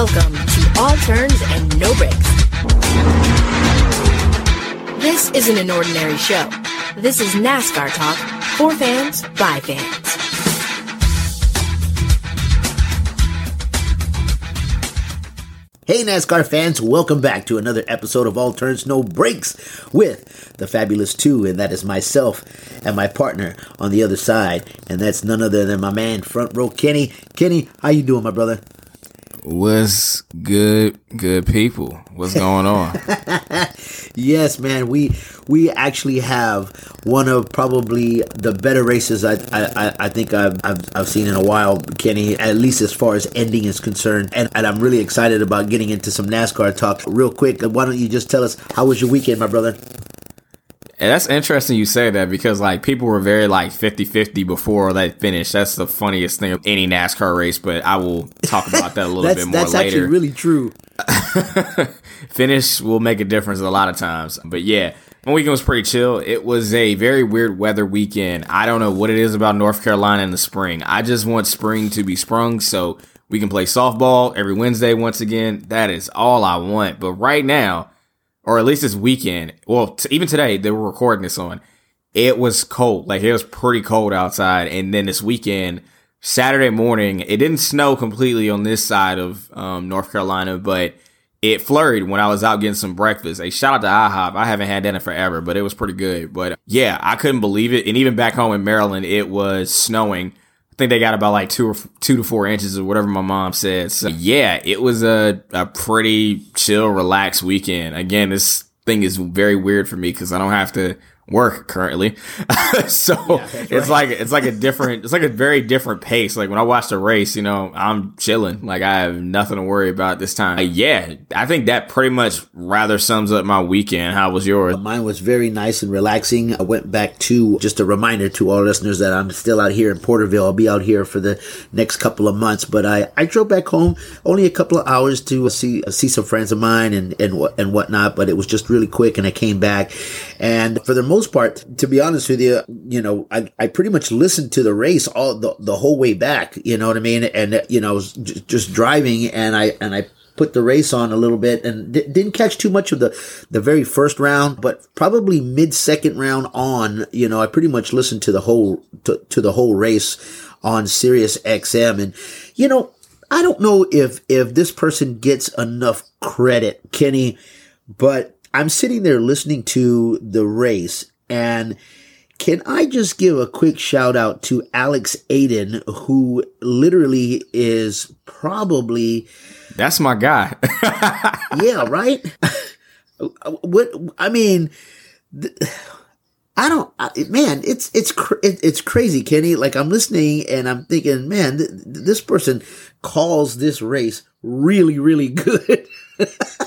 Welcome to All Turns and No Breaks. This isn't an ordinary show. This is NASCAR talk for fans by fans. Hey, NASCAR fans, welcome back to another episode of All Turns No Breaks with the Fabulous Two, and that is myself and my partner on the other side, and that's none other than my man, front row Kenny. Kenny, how you doing, my brother? What's good, good people? What's going on? yes, man, we we actually have one of probably the better races I I, I think I've, I've, I've seen in a while, Kenny. At least as far as ending is concerned, and, and I'm really excited about getting into some NASCAR talk real quick. Why don't you just tell us how was your weekend, my brother? And that's interesting you say that because like people were very like 50-50 before they finished. That's the funniest thing of any NASCAR race, but I will talk about that a little bit more that's later. That's actually really true. Finish will make a difference a lot of times. But yeah, my weekend was pretty chill. It was a very weird weather weekend. I don't know what it is about North Carolina in the spring. I just want spring to be sprung so we can play softball every Wednesday once again. That is all I want. But right now, or at least this weekend. Well, t- even today they were recording this on. It was cold, like it was pretty cold outside. And then this weekend, Saturday morning, it didn't snow completely on this side of um, North Carolina, but it flurried when I was out getting some breakfast. A shout out to IHOP. I haven't had that in forever, but it was pretty good. But yeah, I couldn't believe it. And even back home in Maryland, it was snowing think they got about like two or two to four inches or whatever my mom said. So yeah, it was a, a pretty chill, relaxed weekend. Again, this thing is very weird for me because I don't have to work currently. so yeah, it's right. like it's like a different it's like a very different pace. Like when I watch the race, you know, I'm chilling. Like I have nothing to worry about this time. Yeah, I think that pretty much rather sums up my weekend. How was yours? Mine was very nice and relaxing. I went back to just a reminder to all listeners that I'm still out here in Porterville. I'll be out here for the next couple of months, but I, I drove back home only a couple of hours to see see some friends of mine and and what, and whatnot. But it was just really quick, and I came back. And for the most part, to be honest with you, you know, I, I pretty much listened to the race all the, the whole way back. You know what I mean? And, you know, I was j- just driving and I, and I put the race on a little bit and d- didn't catch too much of the, the very first round, but probably mid second round on, you know, I pretty much listened to the whole, to, to the whole race on Sirius XM. And, you know, I don't know if, if this person gets enough credit, Kenny, but I'm sitting there listening to the race and can I just give a quick shout out to Alex Hayden, who literally is probably that's my guy. yeah, right. Uh, what I mean, I don't, man. It's it's it's crazy, Kenny. Like I'm listening and I'm thinking, man, th- this person calls this race really, really good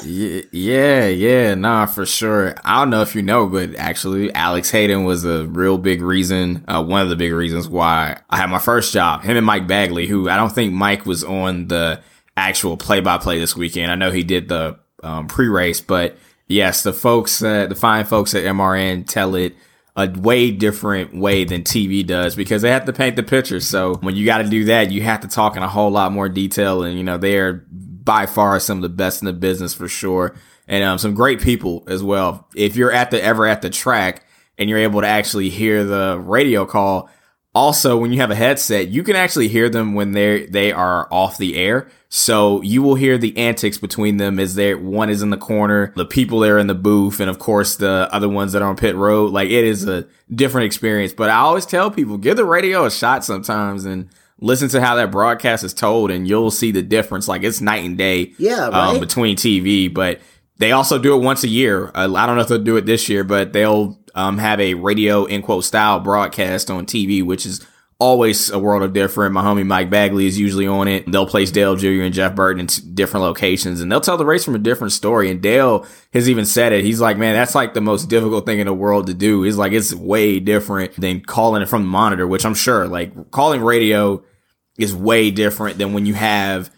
yeah, yeah, nah, for sure. I don't know if you know, but actually, Alex Hayden was a real big reason, uh, one of the big reasons why I had my first job. Him and Mike Bagley, who I don't think Mike was on the actual play by play this weekend. I know he did the um, pre race, but yes, the folks, uh, the fine folks at MRN tell it a way different way than TV does because they have to paint the picture. So when you got to do that, you have to talk in a whole lot more detail. And, you know, they're by far some of the best in the business for sure. And um, some great people as well. If you're at the ever at the track and you're able to actually hear the radio call, also when you have a headset, you can actually hear them when they they are off the air. So you will hear the antics between them as they one is in the corner, the people there in the booth, and of course the other ones that are on pit road. Like it is a different experience. But I always tell people, give the radio a shot sometimes and listen to how that broadcast is told and you'll see the difference. Like it's night and day yeah, um, right? um, between TV, but they also do it once a year. Uh, I don't know if they'll do it this year, but they'll um, have a radio in quote style broadcast on TV, which is always a world of different. My homie Mike Bagley is usually on it. They'll place Dale Jr. and Jeff Burton in different locations and they'll tell the race from a different story. And Dale has even said it. He's like, man, that's like the most difficult thing in the world to do. He's like, it's way different than calling it from the monitor, which I'm sure like calling radio is way different than when you have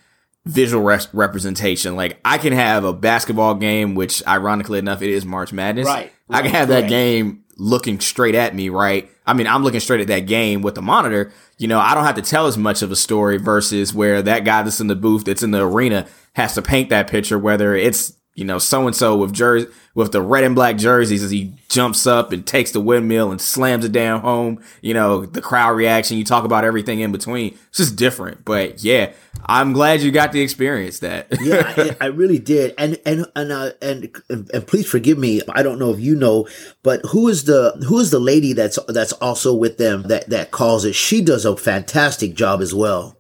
visual res- representation. Like I can have a basketball game, which ironically enough, it is March Madness. Right. I can have that game looking straight at me, right? I mean, I'm looking straight at that game with the monitor. You know, I don't have to tell as much of a story versus where that guy that's in the booth, that's in the arena, has to paint that picture, whether it's you know, so and so with jersey with the red and black jerseys as he jumps up and takes the windmill and slams it down home. You know, the crowd reaction. You talk about everything in between. It's just different. But yeah, I'm glad you got to experience that. yeah, I, I, really did. And and and, uh, and and please forgive me. I don't know if you know, but who is the who is the lady that's that's also with them that that calls it? She does a fantastic job as well.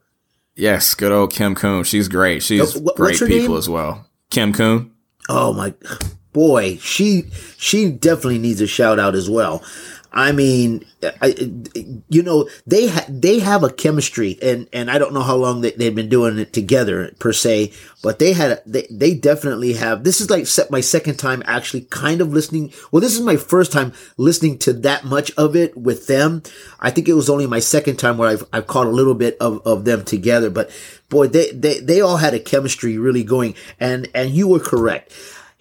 Yes, good old Kim Coon. She's great. She's great people name? as well. Kim Coon. Oh my boy, she she definitely needs a shout out as well. I mean, I, you know, they ha- they have a chemistry, and and I don't know how long they, they've been doing it together per se, but they had they they definitely have. This is like set my second time actually kind of listening. Well, this is my first time listening to that much of it with them. I think it was only my second time where I've I've caught a little bit of of them together, but boy, they they they all had a chemistry really going, and and you were correct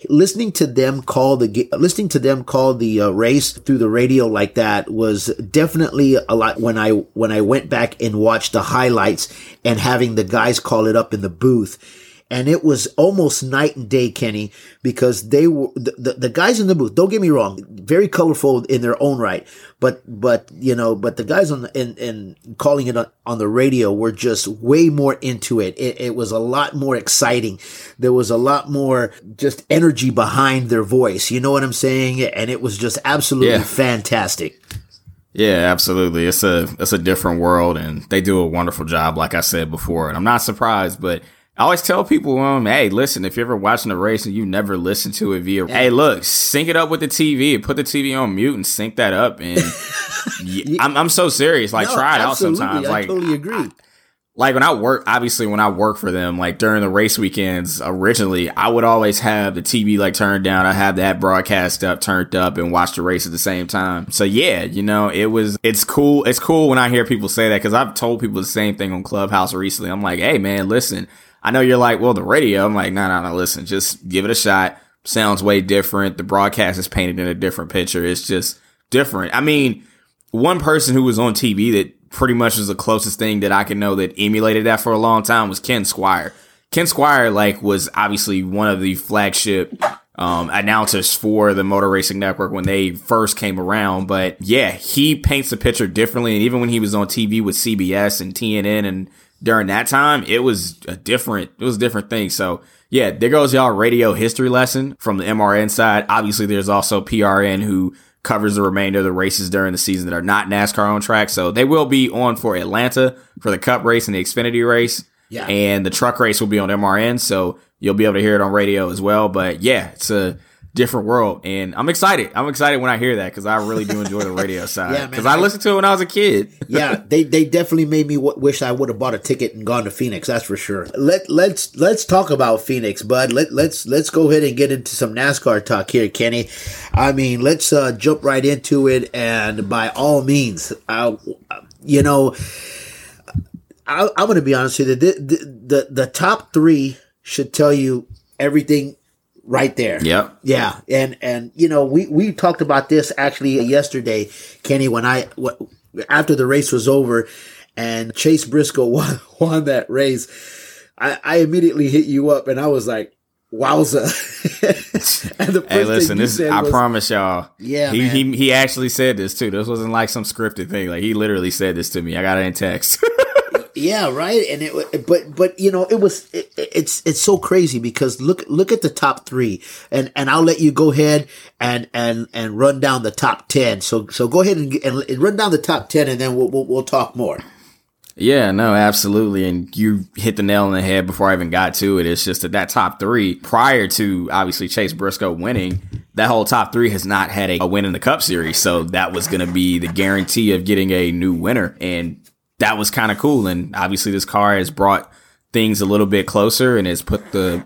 listening to them call the listening to them call the uh, race through the radio like that was definitely a lot when I when I went back and watched the highlights and having the guys call it up in the booth and it was almost night and day, Kenny, because they were the, the, the, guys in the booth. Don't get me wrong, very colorful in their own right, but but you know, but the guys on the in, in calling it on, on the radio were just way more into it. it. It was a lot more exciting. There was a lot more just energy behind their voice. You know what I'm saying? And it was just absolutely yeah. fantastic. Yeah, absolutely. It's a it's a different world, and they do a wonderful job, like I said before. And I'm not surprised, but I always tell people, um, hey, listen, if you're ever watching a race and you never listen to it via, hey, look, sync it up with the TV, put the TV on mute and sync that up. And yeah, I'm, I'm so serious. Like, no, try it out sometimes. I like, totally agree. I, like when I work, obviously when I work for them, like during the race weekends, originally I would always have the TV like turned down. I have that broadcast up, turned up, and watch the race at the same time. So yeah, you know, it was it's cool. It's cool when I hear people say that because I've told people the same thing on Clubhouse recently. I'm like, hey man, listen, I know you're like, well, the radio. I'm like, no, no, no. Listen, just give it a shot. Sounds way different. The broadcast is painted in a different picture. It's just different. I mean, one person who was on TV that pretty much was the closest thing that I can know that emulated that for a long time was Ken Squier. Ken Squier, like, was obviously one of the flagship um, announcers for the Motor Racing Network when they first came around. But yeah, he paints the picture differently. And even when he was on TV with CBS and TNN and during that time, it was a different, it was a different thing. So yeah, there goes y'all radio history lesson from the MRN side. Obviously, there's also PRN who covers the remainder of the races during the season that are not NASCAR on track. So they will be on for Atlanta for the Cup race and the Xfinity race. Yeah. And the truck race will be on MRN. So you'll be able to hear it on radio as well. But yeah, it's a, different world. And I'm excited. I'm excited when I hear that because I really do enjoy the radio side. Because yeah, I, I listened to it when I was a kid. yeah, they they definitely made me w- wish I would have bought a ticket and gone to Phoenix. That's for sure. Let let's let's talk about Phoenix, bud. Let let's let's go ahead and get into some NASCAR talk here, Kenny. I mean, let's uh, jump right into it, and by all means, uh, you know. I, am going to be honest with you. The, the, the, the top three should tell you everything right there. Yeah. Yeah. And, and, you know, we, we talked about this actually yesterday, Kenny, when I, after the race was over and Chase Briscoe won, won that race, I, I immediately hit you up and I was like, wowza. hey, listen, this, I was, promise y'all. Yeah. He, he, he actually said this too. This wasn't like some scripted thing. Like he literally said this to me. I got it in text. Yeah, right. And it, but but you know, it was it, it's it's so crazy because look look at the top three, and and I'll let you go ahead and and and run down the top ten. So so go ahead and, and run down the top ten, and then we'll we'll, we'll talk more. Yeah, no, absolutely. And you hit the nail on the head before I even got to it. It's just that that top three, prior to obviously Chase Briscoe winning, that whole top three has not had a, a win in the Cup Series. So that was going to be the guarantee of getting a new winner. And that was kind of cool. And obviously, this car has brought things a little bit closer and has put the,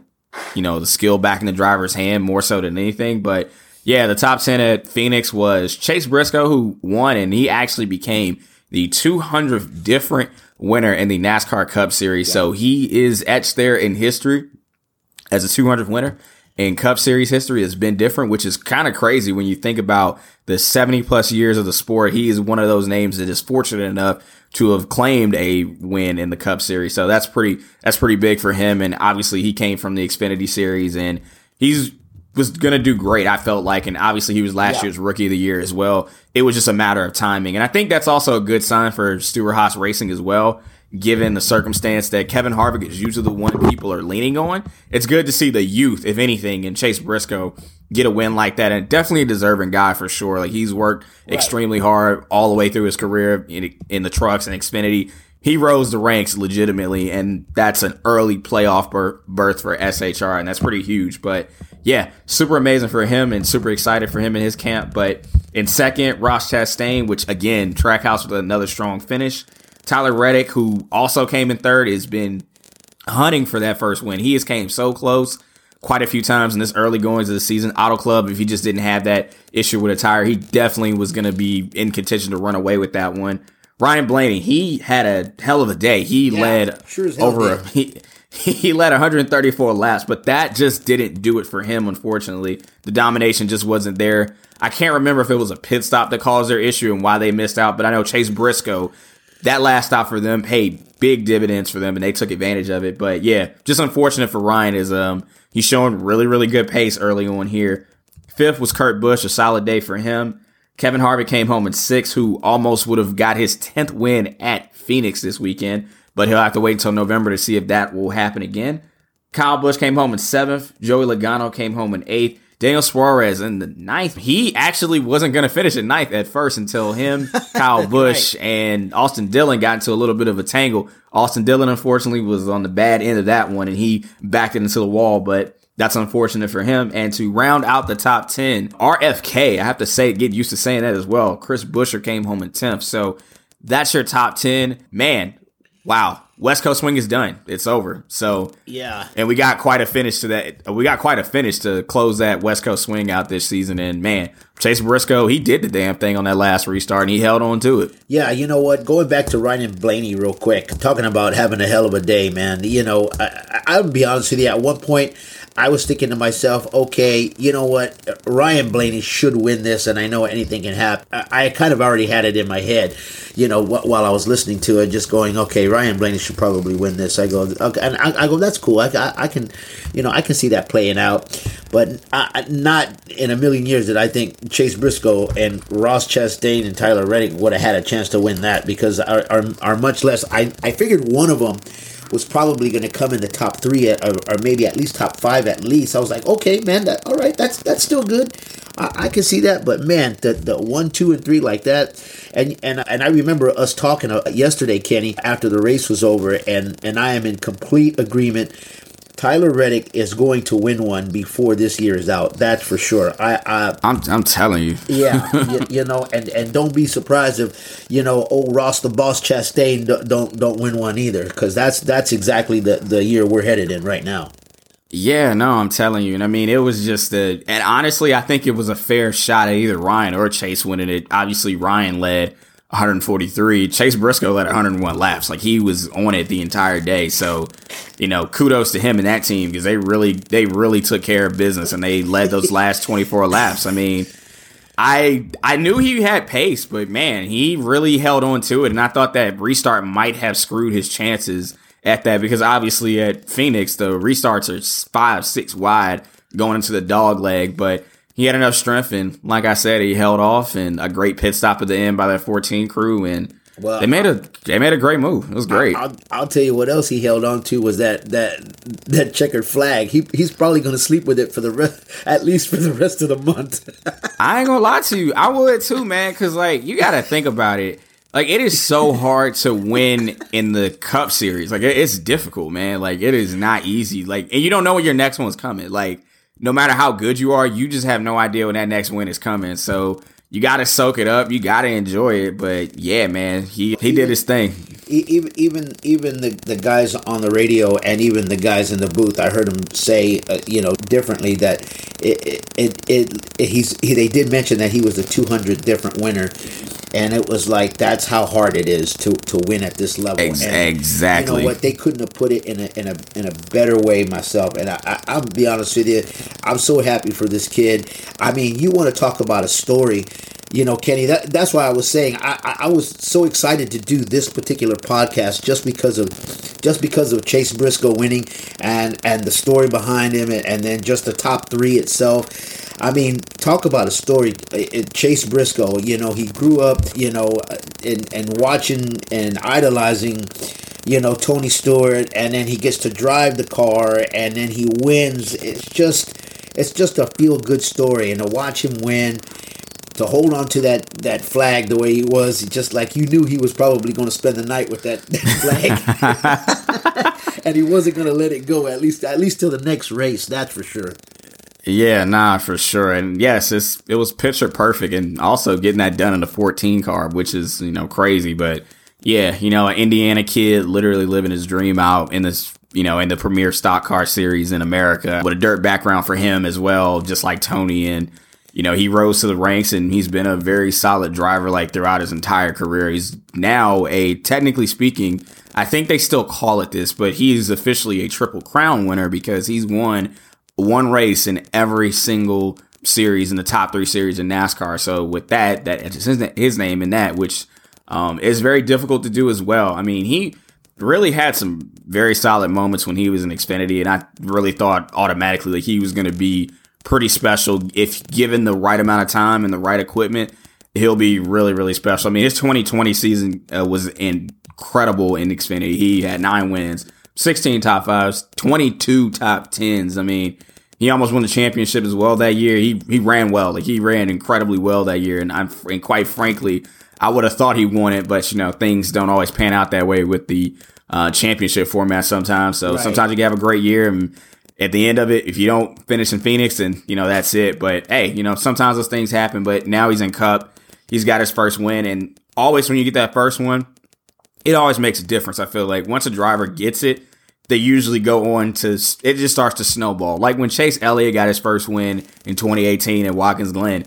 you know, the skill back in the driver's hand more so than anything. But yeah, the top 10 at Phoenix was Chase Briscoe, who won, and he actually became the 200th different winner in the NASCAR Cup Series. Yeah. So he is etched there in history as a 200th winner. in Cup Series history has been different, which is kind of crazy when you think about the 70 plus years of the sport. He is one of those names that is fortunate enough to have claimed a win in the Cup Series. So that's pretty that's pretty big for him. And obviously he came from the Xfinity Series and he's was going to do great, I felt like. And obviously, he was last yeah. year's rookie of the year as well. It was just a matter of timing. And I think that's also a good sign for Stewart Haas Racing as well, given the circumstance that Kevin Harvick is usually the one people are leaning on. It's good to see the youth, if anything, and Chase Briscoe get a win like that. And definitely a deserving guy for sure. Like, he's worked right. extremely hard all the way through his career in, in the trucks and Xfinity he rose the ranks legitimately, and that's an early playoff berth for SHR, and that's pretty huge. But yeah, super amazing for him and super excited for him in his camp. But in second, Ross Chastain, which again, Trackhouse with another strong finish. Tyler Reddick, who also came in third, has been hunting for that first win. He has came so close quite a few times in this early goings of the season. Auto Club, if he just didn't have that issue with a tire, he definitely was going to be in contention to run away with that one. Ryan Blaney, he had a hell of a day. He yeah, led sure over a, he, he led 134 laps, but that just didn't do it for him, unfortunately. The domination just wasn't there. I can't remember if it was a pit stop that caused their issue and why they missed out, but I know Chase Briscoe, that last stop for them paid big dividends for them and they took advantage of it. But yeah, just unfortunate for Ryan is um he's showing really, really good pace early on here. Fifth was Kurt Busch, a solid day for him. Kevin Harvick came home in sixth, who almost would have got his 10th win at Phoenix this weekend, but he'll have to wait until November to see if that will happen again. Kyle Busch came home in seventh. Joey Logano came home in eighth. Daniel Suarez in the ninth. He actually wasn't going to finish at ninth at first until him, Kyle Busch, right. and Austin Dillon got into a little bit of a tangle. Austin Dillon, unfortunately, was on the bad end of that one, and he backed it into the wall. But that's unfortunate for him. And to round out the top 10, RFK, I have to say, get used to saying that as well. Chris Buescher came home in 10th. So that's your top 10. Man, wow. West Coast Swing is done. It's over. So yeah, and we got quite a finish to that. We got quite a finish to close that West Coast Swing out this season. And man, Chase Briscoe, he did the damn thing on that last restart, and he held on to it. Yeah, you know what? Going back to Ryan Blaney real quick, talking about having a hell of a day, man. You know, I, I'll be honest with you. At one point, I was thinking to myself, okay, you know what? Ryan Blaney should win this, and I know anything can happen. I kind of already had it in my head, you know, while I was listening to it, just going, okay, Ryan Blaney should probably win this. I go, okay, and I, I go, that's cool. I, I, I, can, you know, I can see that playing out, but I, not in a million years did I think Chase Briscoe and Ross Chastain and Tyler Reddick would have had a chance to win that because are, are, are much less. I, I figured one of them was probably going to come in the top three or, or, maybe at least top five at least. I was like, okay, man, that all right, that's that's still good. I, I can see that, but man, the the one, two, and three like that, and and and I remember us talking uh, yesterday, Kenny, after the race was over, and and I am in complete agreement Tyler Reddick is going to win one before this year is out. That's for sure. I, I I'm, I'm telling you. yeah, you, you, know, and, and don't be surprised if you know old Ross the Boss Chastain don't don't win one either, because that's that's exactly the the year we're headed in right now. Yeah, no, I'm telling you. And I mean, it was just a, and honestly, I think it was a fair shot at either Ryan or Chase winning it. Obviously, Ryan led 143. Chase Briscoe led 101 laps. Like he was on it the entire day. So, you know, kudos to him and that team because they really they really took care of business and they led those last 24 laps. I mean, I I knew he had pace, but man, he really held on to it and I thought that restart might have screwed his chances at that because obviously at Phoenix the restarts are 5 6 wide going into the dog leg, but he had enough strength, and like I said, he held off, and a great pit stop at the end by that 14 crew, and well, they made a they made a great move. It was great. I'll, I'll, tell you what else he held on to was that that that checkered flag. He he's probably going to sleep with it for the rest, at least for the rest of the month. I ain't gonna lie to you, I would too, man. Because like you got to think about it. Like it is so hard to win in the Cup Series. Like it's difficult, man. Like it is not easy. Like and you don't know when your next one's coming. Like no matter how good you are, you just have no idea when that next win is coming. So you got to soak it up. You got to enjoy it. But yeah, man, he he did his thing. Even even even the, the guys on the radio and even the guys in the booth, I heard him say, uh, you know, differently that it it, it, it he's he, they did mention that he was a 200 different winner and it was like that's how hard it is to to win at this level. Ex- and, exactly. You know what? They couldn't have put it in a in a in a better way myself. And I, I I'll be honest with you, I'm so happy for this kid. I mean, you want to talk about a story. You know, Kenny, that, that's why I was saying I, I, was so excited to do this particular podcast just because of just because of Chase Briscoe winning and and the story behind him and, and then just the top three itself. I mean, talk about a story. Eh, eh, Chase Briscoe, you know, he grew up, you know, and, and watching and idolizing, you know, Tony Stewart, and then he gets to drive the car, and then he wins. It's just, it's just a feel good story, and to watch him win, to hold on to that that flag the way he was, just like you knew he was probably going to spend the night with that, that flag, and he wasn't going to let it go at least at least till the next race. That's for sure. Yeah, nah, for sure. And yes, it's it was picture perfect and also getting that done in the 14 car, which is, you know, crazy. But yeah, you know, an Indiana kid literally living his dream out in this, you know, in the premier stock car series in America with a dirt background for him as well, just like Tony. And, you know, he rose to the ranks and he's been a very solid driver like throughout his entire career. He's now a, technically speaking, I think they still call it this, but he's officially a triple crown winner because he's won one race in every single series in the top three series in NASCAR. So with that, that his, his name in that, which um, is very difficult to do as well. I mean, he really had some very solid moments when he was in Xfinity, and I really thought automatically that he was going to be pretty special if given the right amount of time and the right equipment. He'll be really, really special. I mean, his 2020 season uh, was incredible in Xfinity. He had nine wins, 16 top fives, 22 top tens. I mean, he almost won the championship as well that year. He he ran well, like he ran incredibly well that year, and I'm and quite frankly, I would have thought he won it, but you know things don't always pan out that way with the uh, championship format sometimes. So right. sometimes you can have a great year, and at the end of it, if you don't finish in Phoenix, then you know that's it. But hey, you know sometimes those things happen. But now he's in Cup, he's got his first win, and always when you get that first one, it always makes a difference. I feel like once a driver gets it they usually go on to it just starts to snowball. Like when Chase Elliott got his first win in 2018 at Watkins Glen,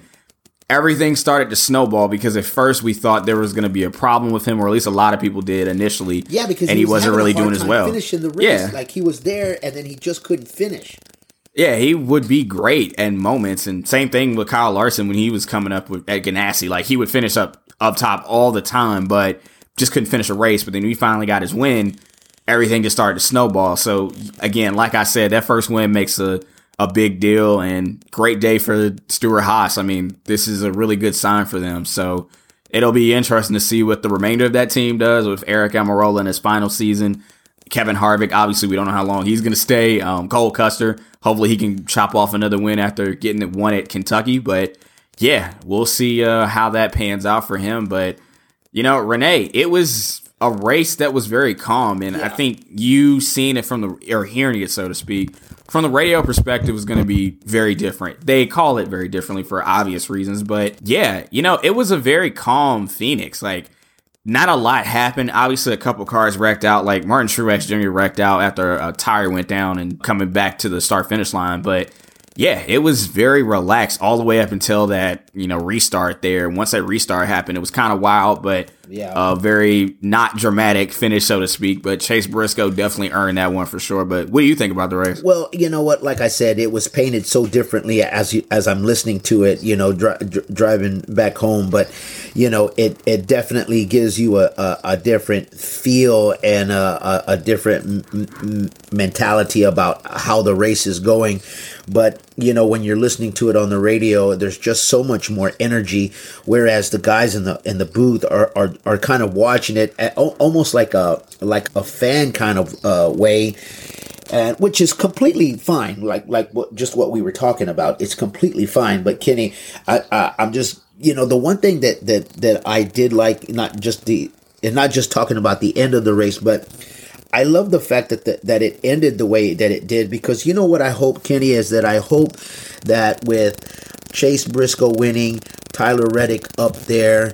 everything started to snowball because at first we thought there was going to be a problem with him, or at least a lot of people did initially. Yeah, because and he, was not really doing as well. Finishing the race, yeah. like he was there and then he just couldn't finish. Yeah, he would be great in moments, and same thing with Kyle Larson when he was coming up with at Ganassi. Like he would finish up up top all the time, but just couldn't finish a race. But then he finally got his win everything just started to snowball. So again, like I said, that first win makes a a big deal and great day for Stewart Haas. I mean, this is a really good sign for them. So it'll be interesting to see what the remainder of that team does with Aric Almirola in his final season. Kevin Harvick, obviously, we don't know how long he's going to stay. Um, Cole Custer, hopefully he can chop off another win after getting it one at Kentucky. But yeah, we'll see uh, how that pans out for him. But you know, Renee, it was a race that was very calm, and yeah. I think you seeing it from the or hearing it, so to speak, from the radio perspective was going to be very different. They call it very differently for obvious reasons, but yeah, you know, it was a very calm Phoenix. Like, not a lot happened. Obviously, a couple cars wrecked out. Like Martin Truex Jr. wrecked out after a tire went down and coming back to the start finish line, but yeah, it was very relaxed all the way up until that, you know, restart there. Once that restart happened, it was kind of wild, but yeah. a very not dramatic finish, so to speak. But Chase Briscoe definitely earned that one for sure. But what do you think about the race? Well, you know what? Like I said, it was painted so differently as you, as I'm listening to it, you know, dri- dri- driving back home. But you know, it it definitely gives you a, a, a different feel and a, a, a different m- m- mentality about how the race is going but you know when you're listening to it on the radio there's just so much more energy whereas the guys in the in the booth are are, are kind of watching it at, almost like a like a fan kind of uh, way and which is completely fine like like what just what we were talking about. It's completely fine but kenny I, I i'm just you know the one thing that that that i did like not just the and not just talking about the end of the race but I love the fact that the, that it ended the way that it did because you know what I hope, Kenny, is that I hope that with Chase Briscoe winning, Tyler Reddick up there,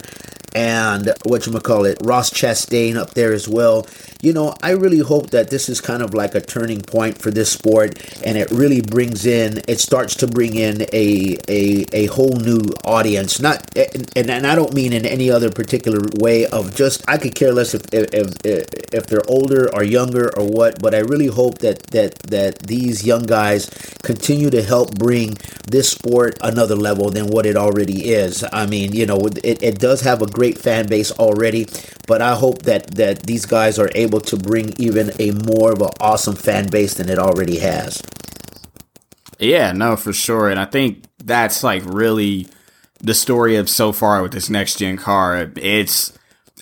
and what you call it, Ross Chastain up there as well. You know, I really hope that this is kind of like a turning point for this sport, and it really brings in, it starts to bring in a a, a whole new audience. Not, and, and I don't mean in any other particular way of just I could care less if if if, if they're older or younger or what, but I really hope that that that these young guys continue to help bring this sport another level than what it already is. I mean, you know, it, it does have a great fan base already, but I hope that that these guys are able to bring even a more of an awesome fan base than it already has. Yeah, no, for sure. And I think that's like really the story of so far with this next gen car. It's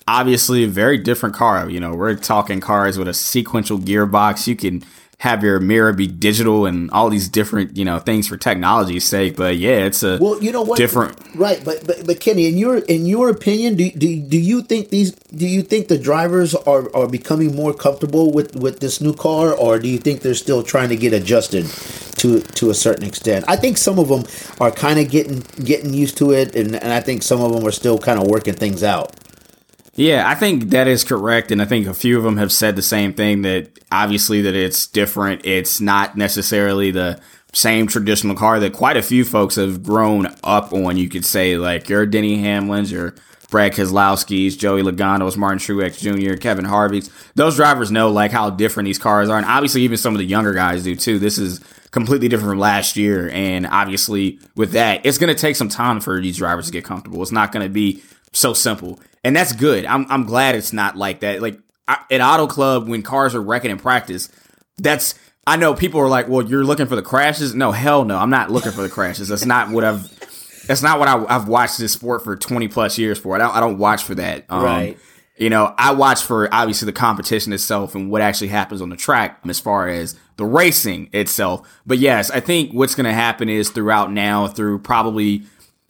obviously a very different car. You know, we're talking cars with a sequential gearbox. You can have your mirror be digital and all these different you know things for technology's sake but yeah it's a well you know what? different right but but, but kenny in your in your opinion do, do, do you think these do you think the drivers are are becoming more comfortable with with this new car or do you think they're still trying to get adjusted to to a certain extent? I think some of them are kind of getting getting used to it and, and i think some of them are still kind of working things out yeah, I think that is correct, and I think a few of them have said the same thing. That obviously that it's different. It's not necessarily the same traditional car that quite a few folks have grown up on. You could say like your Denny Hamlins, your Brad Keselowski's, Joey Logano's, Martin Truex Jr., Kevin Harvick's. Those drivers know like how different these cars are, and obviously even some of the younger guys do too. This is completely different from last year, and obviously with that, it's going to take some time for these drivers to get comfortable. It's not going to be so simple and that's good. I'm I'm glad it's not like that. Like I, at Auto Club, when cars are wrecking in practice, that's I know people are like, well, you're looking for the crashes. No, hell no, I'm not looking for the crashes. That's not what I've. That's not what I, have watched this sport for 20 plus years for. I don't, I don't watch for that. Um, right. You know, I watch for obviously the competition itself and what actually happens on the track as far as the racing itself. But yes, I think what's going to happen is throughout now, through probably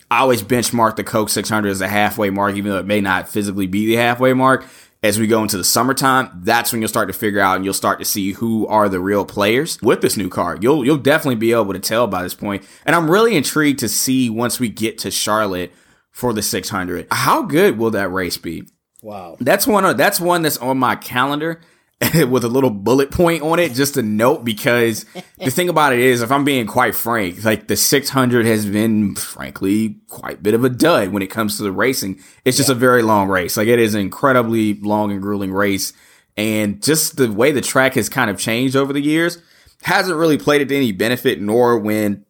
I always benchmark the Coke 600 as a halfway mark, even though it may not physically be the halfway mark. As we go into the summertime, that's when you'll start to figure out and you'll start to see who are the real players with this new car. You'll you'll definitely be able to tell by this point. And I'm really intrigued to see once we get to Charlotte for the 600, how good will that race be? Wow. That's one that's one that's on my calendar with a little bullet point on it, just a note, because the thing about it is, if I'm being quite frank, like the 600 has been, frankly, quite a bit of a dud when it comes to the racing. It's just yeah. a very long race. Like it is an incredibly long and grueling race. And just the way the track has kind of changed over the years hasn't really played it to any benefit, nor when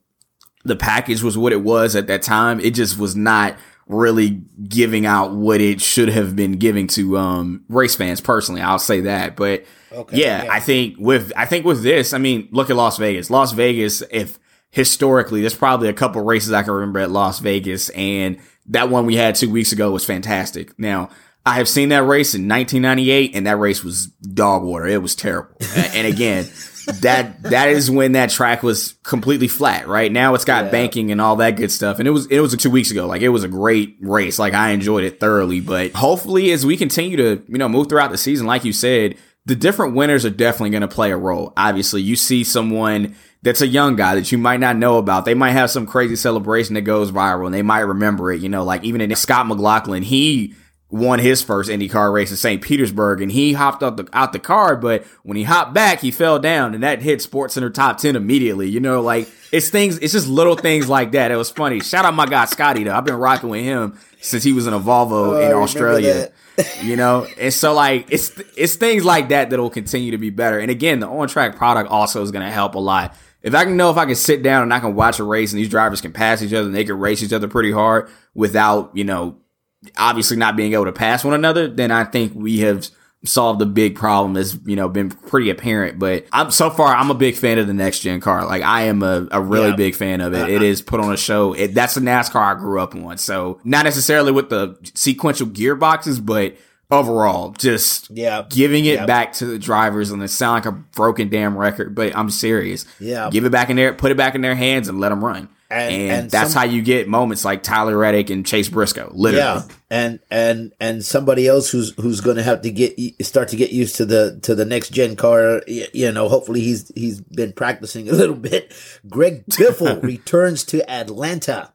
the package was what it was at that time. It just was not really giving out what it should have been giving to um race fans personally. I'll say that. But okay, yeah, yeah, I think with I think with this, I mean, look at Las Vegas. Las Vegas, if historically, there's probably a couple races I can remember at Las Vegas, and that one we had two weeks ago was fantastic. Now, I have seen that race in 1998, and that race was dog water. It was terrible. and again, that that is when that track was completely flat. Right now, it's got yeah. banking and all that good stuff. And it was it was two weeks ago. Like it was a great race. Like I enjoyed it thoroughly. But hopefully, as we continue to you know move throughout the season, like you said, the different winners are definitely going to play a role. Obviously, you see someone that's a young guy that you might not know about. They might have some crazy celebration that goes viral and they might remember it. You know, like even in Scott McLaughlin, he won his first IndyCar race in St. Petersburg and he hopped out the out the car, but when he hopped back, he fell down and that hit Sports Center top 10 immediately. You know, like it's things, it's just little things like that. It was funny. Shout out my guy Scotty though. I've been rocking with him since he was in a Volvo oh, in Australia. you know, and so like it's it's things like that that'll continue to be better. And again, the on track product also is going to help a lot. If I can know if I can sit down and I can watch a race and these drivers can pass each other and they can race each other pretty hard without, you know, obviously not being able to pass one another, then I think we have solved the big problem that's you know been pretty apparent. But I'm so far I'm a big fan of the next gen car. Like I am a, a really yeah. big fan of it. It is put on a show. It, that's the NASCAR I grew up on. So not necessarily with the sequential gearboxes, but overall just yeah giving it back to the drivers and it sound like a broken damn record but i'm serious yeah give it back in there put it back in their hands and let them run and, and, and that's some, how you get moments like Tyler Reddick and Chase Briscoe, literally. Yeah, and and and somebody else who's who's going to have to get start to get used to the to the next gen car. You know, hopefully he's he's been practicing a little bit. Greg Biffle returns to Atlanta.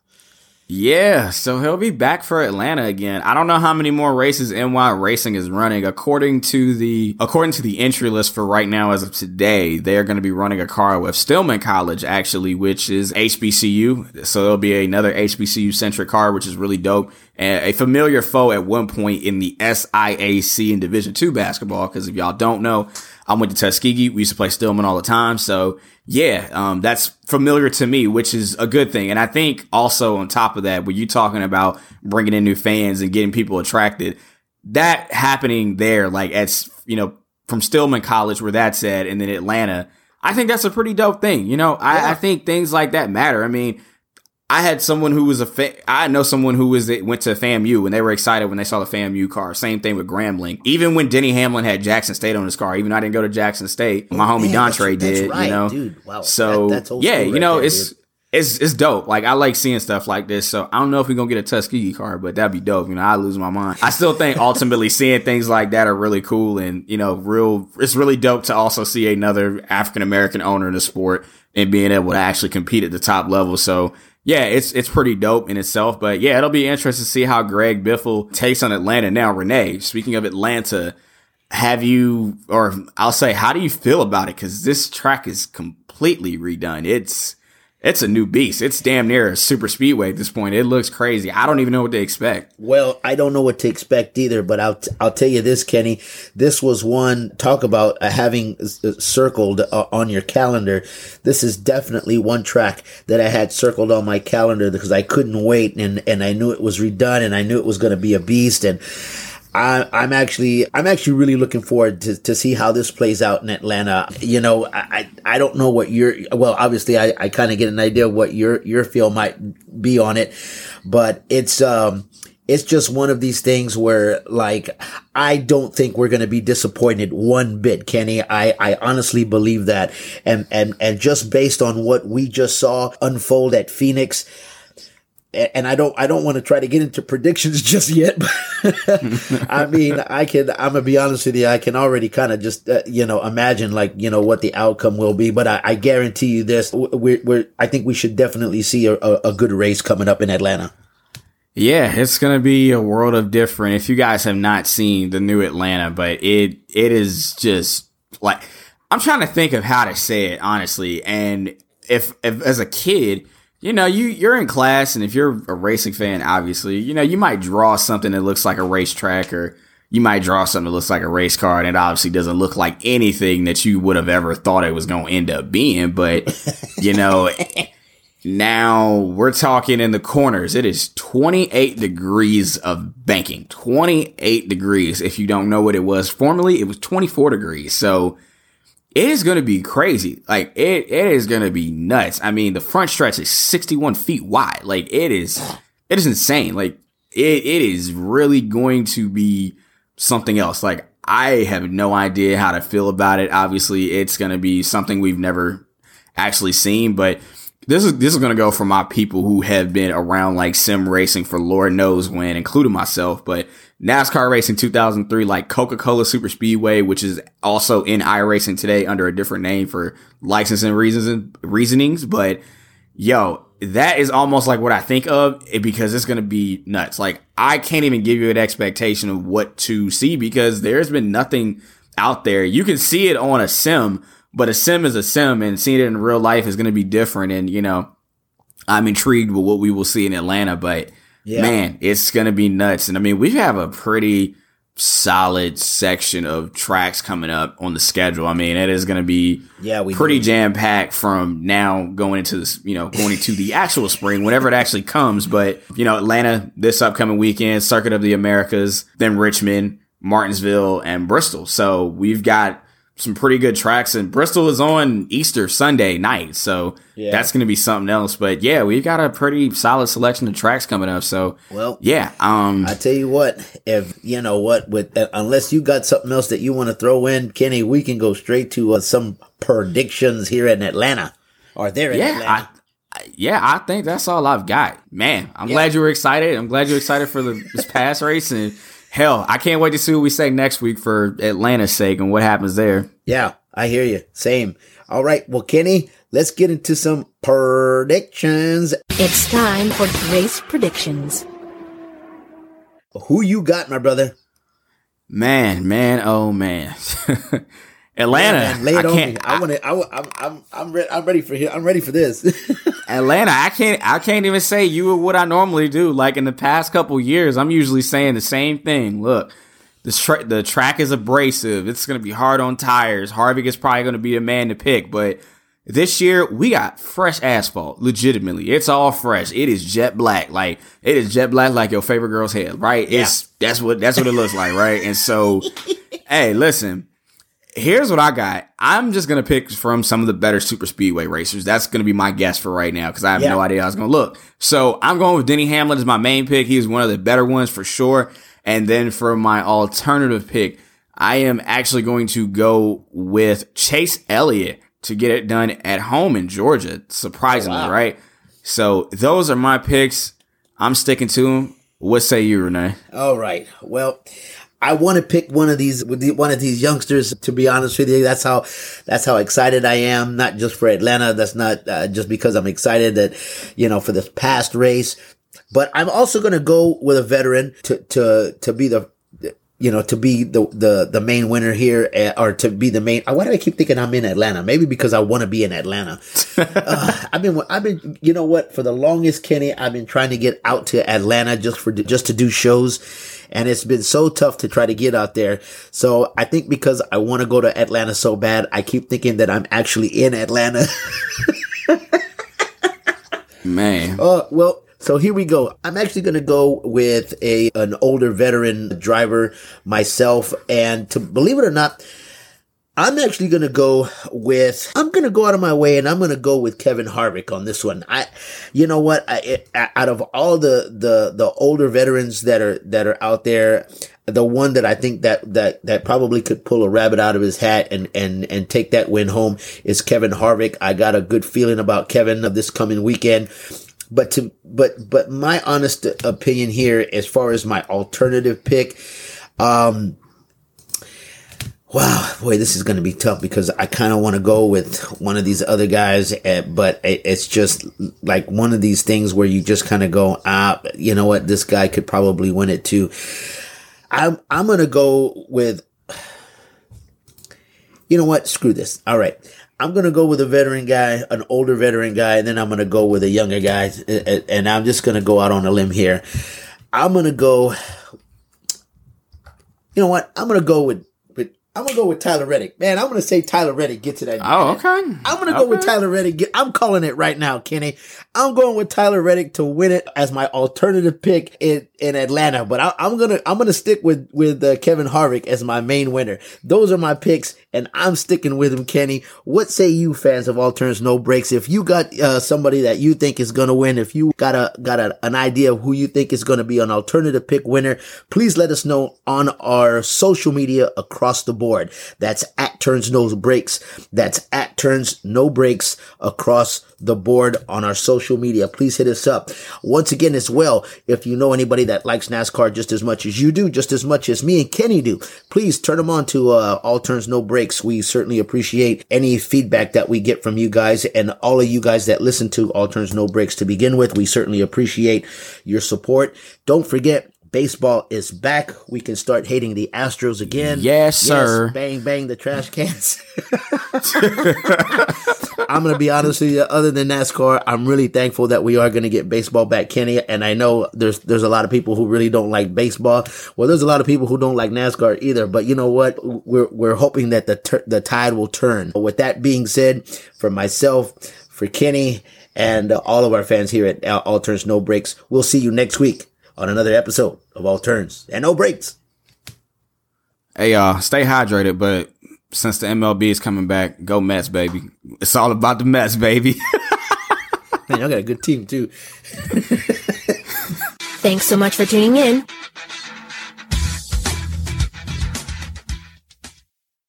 Yeah, so he'll be back for Atlanta again. I don't know how many more races NY Racing is running. According to the according to the entry list for right now as of today, they're going to be running a car with Stillman College actually, which is HBCU. So there'll be another HBCU centric car, which is really dope. And a familiar foe at one point in the SIAC in Division 2 basketball because if y'all don't know, I went to Tuskegee. We used to play Stillman all the time. So yeah, um, that's familiar to me, which is a good thing. And I think also on top of that, when you're talking about bringing in new fans and getting people attracted, that happening there, like at, you know, from Stillman College where that's at and then Atlanta, I think that's a pretty dope thing. You know, I, yeah. I think things like that matter. I mean, I had someone who was a fa- I know someone who was went to FAMU and they were excited when they saw the FAMU car. Same thing with Grambling. Even when Denny Hamlin had Jackson State on his car, even though I didn't go to Jackson State, my homie Man, Dontre did. Right, you know, dude. Wow. So that, yeah, you know, right it's. There, it's it's dope. Like I like seeing stuff like this. So I don't know if we're gonna get a Tuskegee car, but that'd be dope. You know, I lose my mind. I still think ultimately seeing things like that are really cool and you know, real. It's really dope to also see another African American owner in the sport and being able to actually compete at the top level. So yeah, it's it's pretty dope in itself. But yeah, it'll be interesting to see how Greg Biffle takes on Atlanta. Now, Renee, speaking of Atlanta, have you, or I'll say, how do you feel about it? Because this track is completely redone. It's it's a new beast. It's damn near a super speedway at this point. It looks crazy. I don't even know what to expect. Well, I don't know what to expect either, but I'll, t- I'll tell you this, Kenny. This was one talk about uh, having circled uh, on your calendar. This is definitely one track that I had circled on my calendar because I couldn't wait and, and I knew it was redone and I knew it was going to be a beast. And I, I'm actually, I'm actually really looking forward to, to see how this plays out in Atlanta. You know, I, I don't know what your, well, obviously I, I kind of get an idea what your, your feel might be on it, but it's, um, it's just one of these things where like I don't think we're going to be disappointed one bit, Kenny. I, I honestly believe that. And, and, and just based on what we just saw unfold at Phoenix, and I don't I don't want to try to get into predictions just yet. I mean, I can I'm gonna be honest with you. I can already kind of just uh, you know imagine like you know what the outcome will be. But I, I guarantee you this: we're, we're I think we should definitely see a, a, good race coming up in Atlanta. Yeah, it's gonna be a world of different. If you guys have not seen the new Atlanta, but it it is just like I'm trying to think of how to say it honestly. And if, if as a kid you know, you you're in class, and if you're a racing fan, obviously, you know, you might draw something that looks like a racetrack, or you might draw something that looks like a race car, and it obviously doesn't look like anything that you would have ever thought it was going to end up being. But you know, now we're talking in the corners. It is 28 degrees of banking. 28 degrees. If you don't know what it was formerly, it was 24 degrees. So it is going to be crazy. Like it, it is going to be nuts. I mean, the front stretch is 61 feet wide. Like it is, it is insane. Like it, it is really going to be something else. Like I have no idea how to feel about it. Obviously, it's going to be something we've never actually seen, but this is this is to go for my people who have been around like sim racing for Lord knows when, including myself. But NASCAR Racing 2003, like Coca Cola Super Speedway, which is also in iRacing today under a different name for licensing reasons and reasonings. But yo, that is almost like what I think of eh, because it's to be nuts. Like I can't even give you an expectation of what to see because there's been nothing out there. You can see it on a sim, but a sim is a sim and seeing it in real life is going to be different. And, you know, I'm intrigued with what we will see in Atlanta, but yeah. man, it's gonna be nuts. And I mean, we have a pretty solid section of tracks coming up on the schedule. I mean, it is going to be yeah, we pretty jam packed from now going into this, you know, going into the actual spring, whenever it actually comes. But, you know, Atlanta this upcoming weekend, Circuit of the Americas, then Richmond, Martinsville, and Bristol. So we've got some pretty good tracks and Bristol is on Easter Sunday night. So yeah. that's going to be something else. But yeah, we've got a pretty solid selection of tracks coming up. So well, yeah. Um, I tell you what, if you know what, with uh, unless you got something else that you want to throw in, Kenny, we can go straight to uh, some predictions here in Atlanta or there in yeah, Atlanta. I, yeah, I think that's all I've got. Man, I'm yeah. glad you were excited. I'm glad you're excited for the this past race and hell, I can't wait to see what we say next week for Atlanta's sake and what happens there. Yeah. I hear you. Same. All right. Well, Kenny, let's get into some predictions. It's time for race predictions. Who you got, my brother? Man, man, oh man. Atlanta. Man, lay it I on can't. me. I want to. I, I'm. I'm. I'm, re- I'm ready for here. I'm ready for this. Atlanta, I can't I can't even say you what I normally do. Like in the past couple years, I'm usually saying the same thing. Look, the tra- the track is abrasive. It's going to be hard on tires. Harvick is probably going to be a man to pick, but this year we got fresh asphalt. Legitimately, it's all fresh. It is jet black. Like it is jet black, like your favorite girl's head. Right? Yeah. It's that's what that's what it looks like. Right? And so, hey, listen here's what I got. I'm just gonna pick from some of the better super speedway racers. That's gonna be my guess for right now because I have Yeah. no idea how it's gonna look. So I'm going with Denny Hamlin as my main pick. He one of the better ones for sure. And then for my alternative pick, I am actually going to go with Chase Elliott to get it done at home in Georgia. Surprisingly, Oh, wow. right? So those are my picks. I'm sticking to them. What say you, Renee? All right. Well, I want to pick one of these one of these youngsters. To be honest with you, that's how that's how excited I am. Not just for Atlanta. That's not uh, just because I'm excited that you know for this past race, but I'm also going to go with a veteran to to to be the. You know, to be the, the, the main winner here, eh, or to be the main. Why do I keep thinking I'm in Atlanta? Maybe because I want to be in Atlanta. Uh, I've been, I've been, you know what? For the longest, Kenny, I've been trying to get out to Atlanta just for, just to do shows. And it's been so tough to try to get out there. So I think because I want to go to Atlanta so bad, I keep thinking that I'm actually in Atlanta. Man. Uh, well, so here we go. I'm actually going to go with a an older veteran driver myself, and to believe it or not, I'm actually going to go with. I'm going to go out of my way, and I'm going to go with Kevin Harvick on this one. I, you know what? I, it, out of all the the the older veterans that are that are out there. The one that I think that, that, that probably could pull a rabbit out of his hat and, and, and take that win home is Kevin Harvick. I got a good feeling about Kevin of this coming weekend. But to but but my honest opinion here, as far as my alternative pick, um, wow, boy, this is going to be tough because I kind of want to go with one of these other guys, uh, but it's just like one of these things where you just kind of go, ah, you know what, this guy could probably win it too. I'm I'm gonna go with. You know what? Screw this. All right. I'm going to go with a veteran guy, an older veteran guy, and then I'm going to go with a younger guy. uh, And I'm just going to go out on a limb here. I'm going to go. You know what? I'm going to go with I'm going to go with Tyler Reddick. Man, I'm going to say Tyler Reddick get to that. Oh, okay. I'm going to go with Tyler Reddick. Get- I'm calling it right now, Kenny. I'm going with Tyler Reddick to win it as my alternative pick in, in Atlanta. But I, I'm gonna I'm gonna stick with with uh, Kevin Harvick as my main winner. Those are my picks, and I'm sticking with him, Kenny. What say you, fans of All Turns No Breaks? If you got uh, somebody that you think is gonna win, if you got a got a, an idea of who you think is gonna be an alternative pick winner, please let us know on our social media across the board. That's at Turns No Breaks. That's at Turns No Breaks across the board on our social media. Please hit us up. Once again, as well, if you know anybody that likes NASCAR just as much as you do, just as much as me and Kenny do, please turn them on to uh, All Turns No Breaks. We certainly appreciate any feedback that we get from you guys and all of you guys that listen to All Turns No Breaks to begin with. We certainly appreciate your support. Don't forget, baseball is back. We can start hating the Astros again. Yes, sir. bang, bang the trash cans. I'm going to be honest with you. Other than NASCAR, I'm really thankful that we are going to get baseball back, Kenny. And I know there's there's a lot of people who really don't like baseball. Well, there's a lot of people who don't like NASCAR either. But you know what? We're we're hoping that the tur- the tide will turn. With that being said, for myself, for Kenny, and uh, all of our fans here at uh, All Turns No Breaks, we'll see you next week on another episode of All Turns and No Breaks. Hey y'all, stay hydrated, but since the MLB is coming back, go Mets, baby. It's all about the Mets, baby. Man, y'all got a good team too. Thanks so much for tuning in.